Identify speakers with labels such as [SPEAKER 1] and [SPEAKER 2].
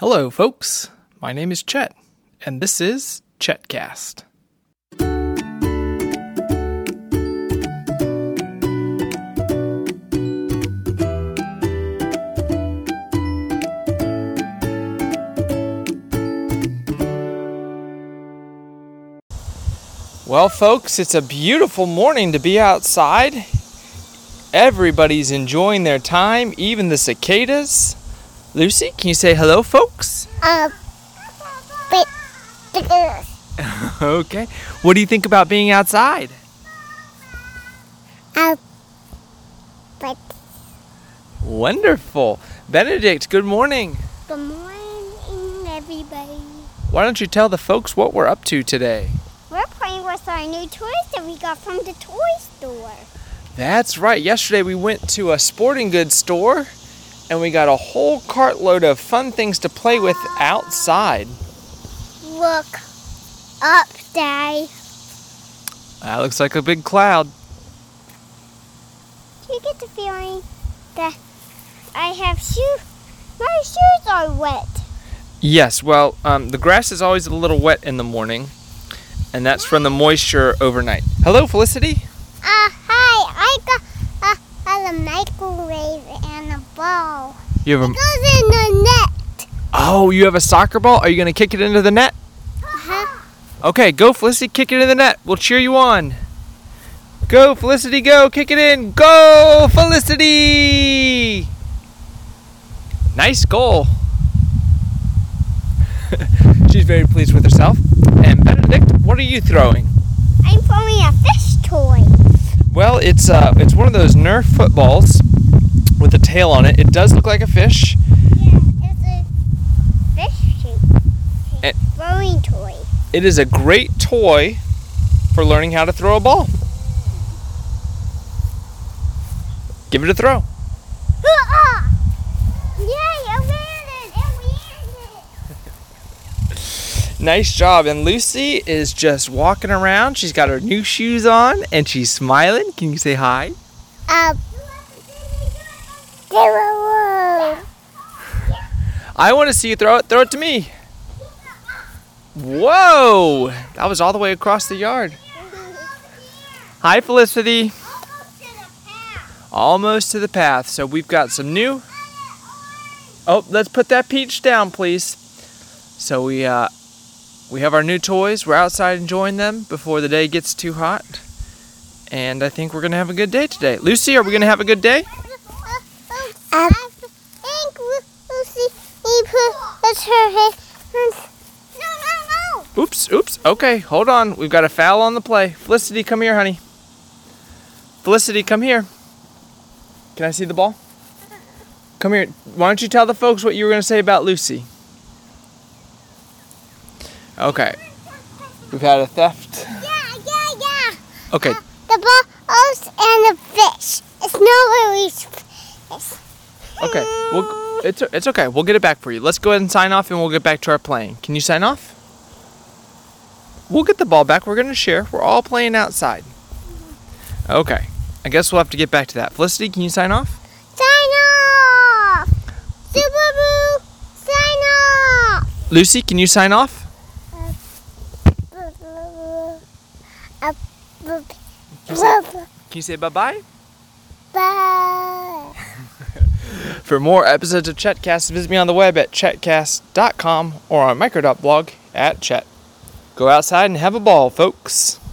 [SPEAKER 1] Hello, folks. My name is Chet, and this is Chetcast. Well, folks, it's a beautiful morning to be outside. Everybody's enjoying their time, even the cicadas. Lucy, can you say hello, folks?
[SPEAKER 2] Uh, but, uh,
[SPEAKER 1] Okay. What do you think about being outside?
[SPEAKER 2] uh, but,
[SPEAKER 1] Wonderful. Benedict, good morning.
[SPEAKER 2] good morning, everybody.
[SPEAKER 1] Why don't you tell the folks what we're up to today?
[SPEAKER 2] We're playing with our new toys that we got from the toy store.
[SPEAKER 1] That's right. Yesterday we went to a sporting goods store and we got a whole cartload of fun things to play with outside.
[SPEAKER 2] Look up, Daddy.
[SPEAKER 1] That looks like a big cloud.
[SPEAKER 2] Do you get the feeling that I have shoes? My shoes are wet.
[SPEAKER 1] Yes, well, um, the grass is always a little wet in the morning, and that's from the moisture overnight. Hello, Felicity.
[SPEAKER 2] Uh, hi. I got uh, a microwave ball.
[SPEAKER 1] You have
[SPEAKER 2] It goes in the net.
[SPEAKER 1] oh, you have a soccer ball. Are you gonna kick it into the net?
[SPEAKER 2] Uh-huh.
[SPEAKER 1] Okay, go, Felicity. Kick it in the net. We'll cheer you on. Go, Felicity. Go. Kick it in. Go, Felicity. Nice goal. She's very pleased with herself. And Benedict, what are you throwing?
[SPEAKER 2] I'm throwing a fish toy.
[SPEAKER 1] Well, it's uh, it's one of those Nerf footballs with a tail on it. It does look like a fish.
[SPEAKER 2] Yeah, it's a fish shape.
[SPEAKER 1] Eh.
[SPEAKER 2] Throwing toy.
[SPEAKER 1] It is a great toy for learning how to throw a ball. Give it a throw.
[SPEAKER 2] Yay, I landed! I landed!
[SPEAKER 1] Nice job. And Lucy is just walking around. She's got her new shoes on and she's smiling. Can you say hi?
[SPEAKER 2] Uh.
[SPEAKER 1] I want to see you throw it. Throw it to me. Whoa! That was all the way across the yard. Hi, Felicity. Almost to the path. So we've got some new. Oh, let's put that peach down, please. So we uh, we have our new toys. We're outside enjoying them before the day gets too hot. And I think we're gonna have a good day today. Lucy, are we gonna have a good day?
[SPEAKER 2] I think Lucy he puts her head. No, no, no!
[SPEAKER 1] Oops, oops. Okay, hold on. We've got a foul on the play. Felicity, come here, honey. Felicity, come here. Can I see the ball? Come here. Why don't you tell the folks what you were going to say about Lucy? Okay. We've had a theft.
[SPEAKER 2] Yeah, yeah, yeah.
[SPEAKER 1] Okay.
[SPEAKER 2] Uh, the balls and the fish. It's not really fish.
[SPEAKER 1] Okay. We'll, it's it's okay. We'll get it back for you. Let's go ahead and sign off and we'll get back to our playing. Can you sign off? We'll get the ball back. We're going to share. We're all playing outside. Okay. I guess we'll have to get back to that. Felicity, can you sign off?
[SPEAKER 2] Sign off! Super Boo, sign off!
[SPEAKER 1] Lucy, can you sign off? Can you say bye bye?
[SPEAKER 2] Bye.
[SPEAKER 1] For more episodes of Chetcast, visit me on the web at chetcast.com or on micro.blog at chet. Go outside and have a ball, folks.